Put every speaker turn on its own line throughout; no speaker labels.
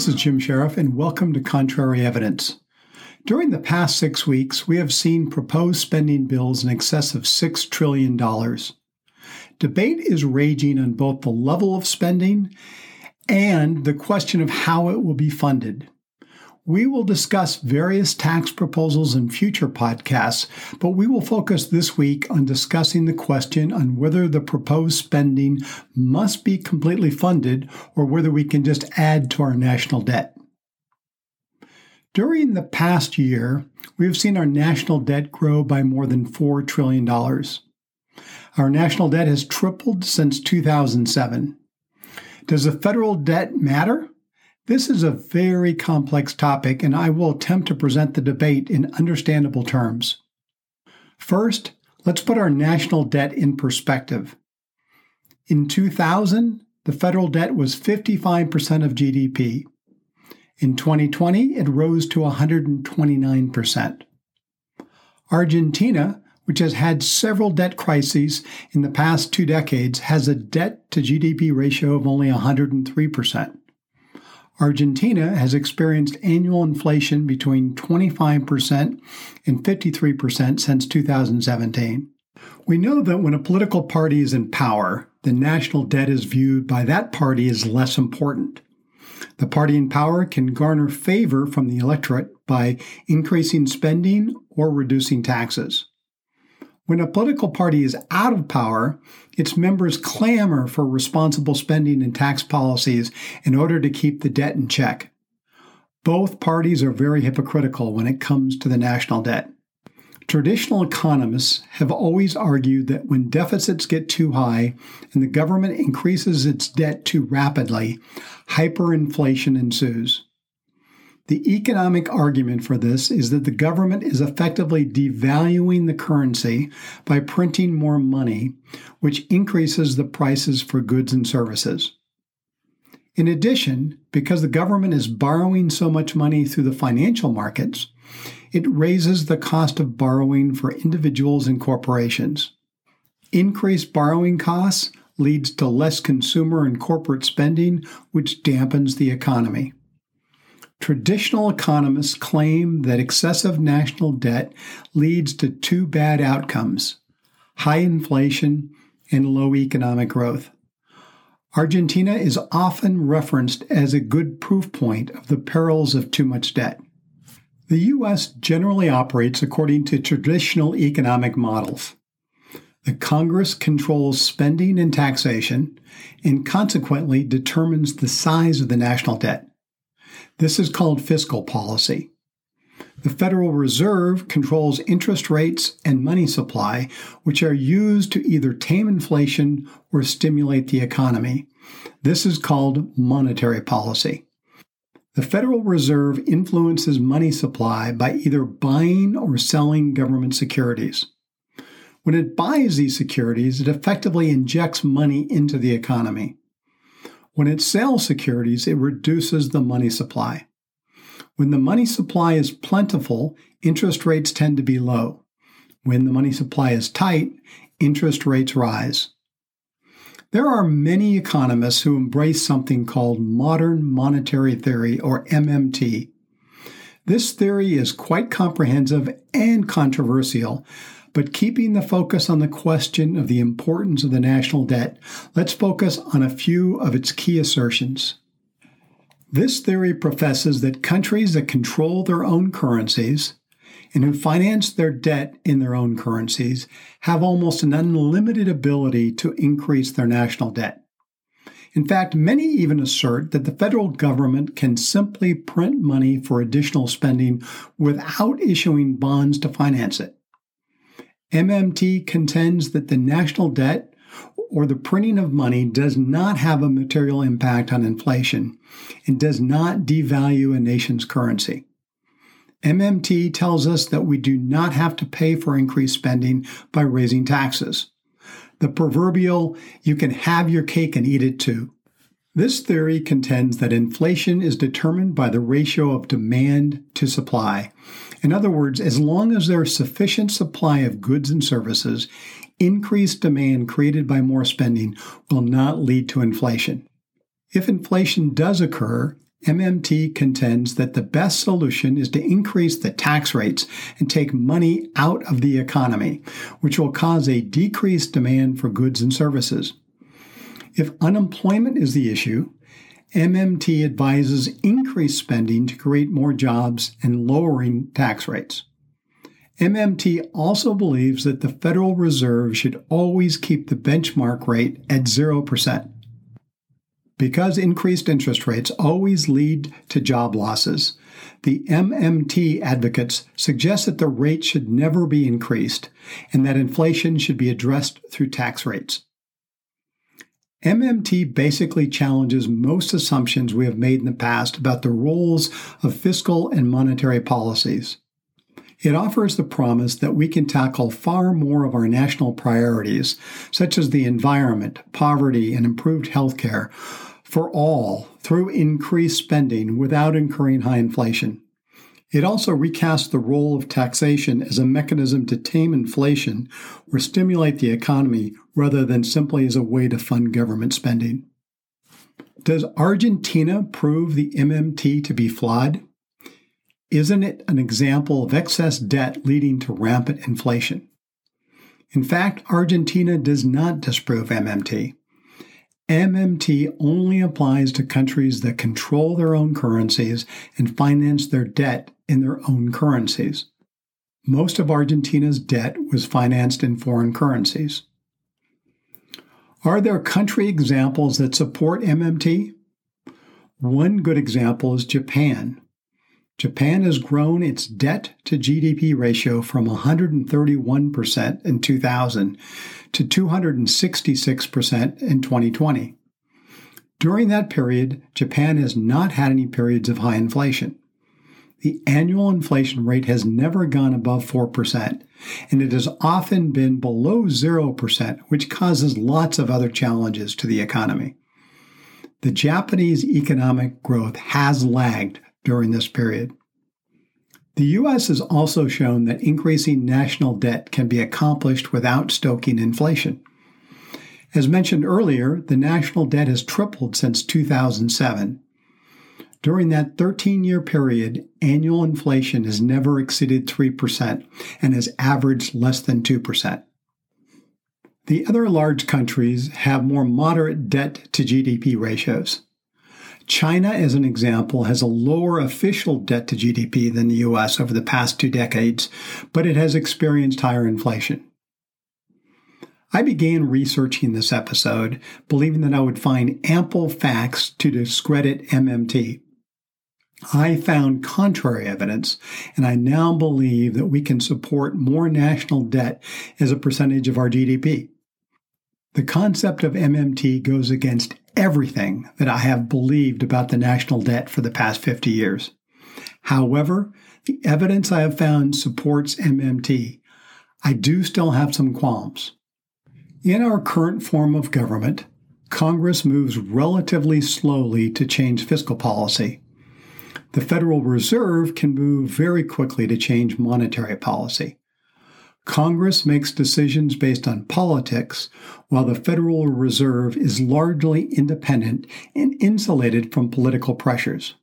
This is Jim Sheriff, and welcome to Contrary Evidence. During the past six weeks, we have seen proposed spending bills in excess of $6 trillion. Debate is raging on both the level of spending and the question of how it will be funded. We will discuss various tax proposals in future podcasts, but we will focus this week on discussing the question on whether the proposed spending must be completely funded or whether we can just add to our national debt. During the past year, we have seen our national debt grow by more than $4 trillion. Our national debt has tripled since 2007. Does the federal debt matter? This is a very complex topic, and I will attempt to present the debate in understandable terms. First, let's put our national debt in perspective. In 2000, the federal debt was 55% of GDP. In 2020, it rose to 129%. Argentina, which has had several debt crises in the past two decades, has a debt to GDP ratio of only 103%. Argentina has experienced annual inflation between 25% and 53% since 2017. We know that when a political party is in power, the national debt is viewed by that party as less important. The party in power can garner favor from the electorate by increasing spending or reducing taxes. When a political party is out of power, its members clamor for responsible spending and tax policies in order to keep the debt in check. Both parties are very hypocritical when it comes to the national debt. Traditional economists have always argued that when deficits get too high and the government increases its debt too rapidly, hyperinflation ensues. The economic argument for this is that the government is effectively devaluing the currency by printing more money, which increases the prices for goods and services. In addition, because the government is borrowing so much money through the financial markets, it raises the cost of borrowing for individuals and corporations. Increased borrowing costs leads to less consumer and corporate spending, which dampens the economy. Traditional economists claim that excessive national debt leads to two bad outcomes high inflation and low economic growth. Argentina is often referenced as a good proof point of the perils of too much debt. The U.S. generally operates according to traditional economic models. The Congress controls spending and taxation and consequently determines the size of the national debt. This is called fiscal policy. The Federal Reserve controls interest rates and money supply, which are used to either tame inflation or stimulate the economy. This is called monetary policy. The Federal Reserve influences money supply by either buying or selling government securities. When it buys these securities, it effectively injects money into the economy. When it sells securities, it reduces the money supply. When the money supply is plentiful, interest rates tend to be low. When the money supply is tight, interest rates rise. There are many economists who embrace something called modern monetary theory, or MMT. This theory is quite comprehensive and controversial, but keeping the focus on the question of the importance of the national debt, let's focus on a few of its key assertions. This theory professes that countries that control their own currencies and who finance their debt in their own currencies have almost an unlimited ability to increase their national debt. In fact, many even assert that the federal government can simply print money for additional spending without issuing bonds to finance it. MMT contends that the national debt or the printing of money does not have a material impact on inflation and does not devalue a nation's currency. MMT tells us that we do not have to pay for increased spending by raising taxes. The proverbial, you can have your cake and eat it too. This theory contends that inflation is determined by the ratio of demand to supply. In other words, as long as there is sufficient supply of goods and services, increased demand created by more spending will not lead to inflation. If inflation does occur, MMT contends that the best solution is to increase the tax rates and take money out of the economy, which will cause a decreased demand for goods and services. If unemployment is the issue, MMT advises increased spending to create more jobs and lowering tax rates. MMT also believes that the Federal Reserve should always keep the benchmark rate at 0%. Because increased interest rates always lead to job losses, the MMT advocates suggest that the rate should never be increased and that inflation should be addressed through tax rates. MMT basically challenges most assumptions we have made in the past about the roles of fiscal and monetary policies. It offers the promise that we can tackle far more of our national priorities, such as the environment, poverty, and improved health care, for all through increased spending without incurring high inflation. It also recasts the role of taxation as a mechanism to tame inflation or stimulate the economy rather than simply as a way to fund government spending. Does Argentina prove the MMT to be flawed? Isn't it an example of excess debt leading to rampant inflation? In fact, Argentina does not disprove MMT. MMT only applies to countries that control their own currencies and finance their debt in their own currencies. Most of Argentina's debt was financed in foreign currencies. Are there country examples that support MMT? One good example is Japan. Japan has grown its debt to GDP ratio from 131% in 2000 to 266% in 2020. During that period, Japan has not had any periods of high inflation. The annual inflation rate has never gone above 4%, and it has often been below 0%, which causes lots of other challenges to the economy. The Japanese economic growth has lagged during this period. The U.S. has also shown that increasing national debt can be accomplished without stoking inflation. As mentioned earlier, the national debt has tripled since 2007. During that 13 year period, annual inflation has never exceeded 3% and has averaged less than 2%. The other large countries have more moderate debt to GDP ratios. China, as an example, has a lower official debt to GDP than the US over the past two decades, but it has experienced higher inflation. I began researching this episode believing that I would find ample facts to discredit MMT. I found contrary evidence, and I now believe that we can support more national debt as a percentage of our GDP. The concept of MMT goes against everything that I have believed about the national debt for the past 50 years. However, the evidence I have found supports MMT. I do still have some qualms. In our current form of government, Congress moves relatively slowly to change fiscal policy. The Federal Reserve can move very quickly to change monetary policy. Congress makes decisions based on politics, while the Federal Reserve is largely independent and insulated from political pressures.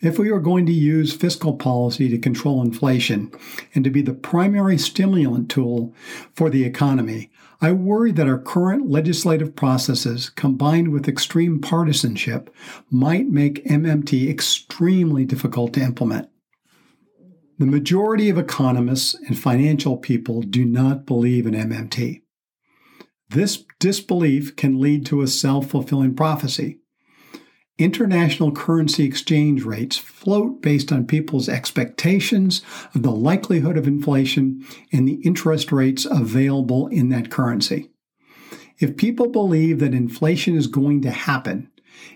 If we are going to use fiscal policy to control inflation and to be the primary stimulant tool for the economy, I worry that our current legislative processes, combined with extreme partisanship, might make MMT extremely difficult to implement. The majority of economists and financial people do not believe in MMT. This disbelief can lead to a self fulfilling prophecy. International currency exchange rates float based on people's expectations of the likelihood of inflation and the interest rates available in that currency. If people believe that inflation is going to happen,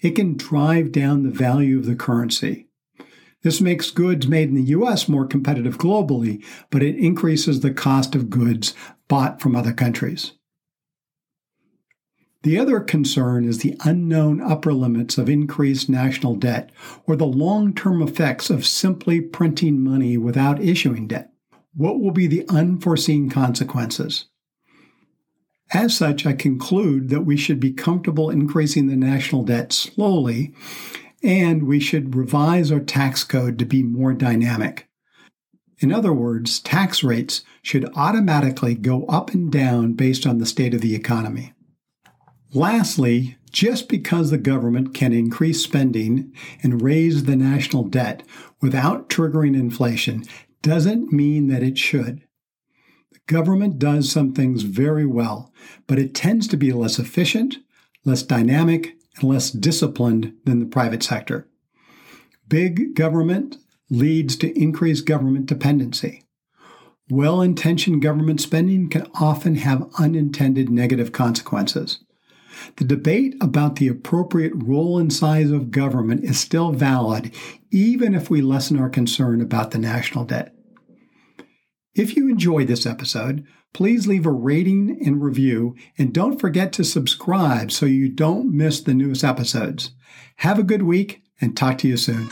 it can drive down the value of the currency this makes goods made in the US more competitive globally, but it increases the cost of goods bought from other countries. The other concern is the unknown upper limits of increased national debt or the long term effects of simply printing money without issuing debt. What will be the unforeseen consequences? As such, I conclude that we should be comfortable increasing the national debt slowly and we should revise our tax code to be more dynamic. In other words, tax rates should automatically go up and down based on the state of the economy. Lastly, just because the government can increase spending and raise the national debt without triggering inflation doesn't mean that it should. The government does some things very well, but it tends to be less efficient, less dynamic, and less disciplined than the private sector. Big government leads to increased government dependency. Well intentioned government spending can often have unintended negative consequences. The debate about the appropriate role and size of government is still valid, even if we lessen our concern about the national debt. If you enjoyed this episode, please leave a rating and review, and don't forget to subscribe so you don't miss the newest episodes. Have a good week and talk to you soon.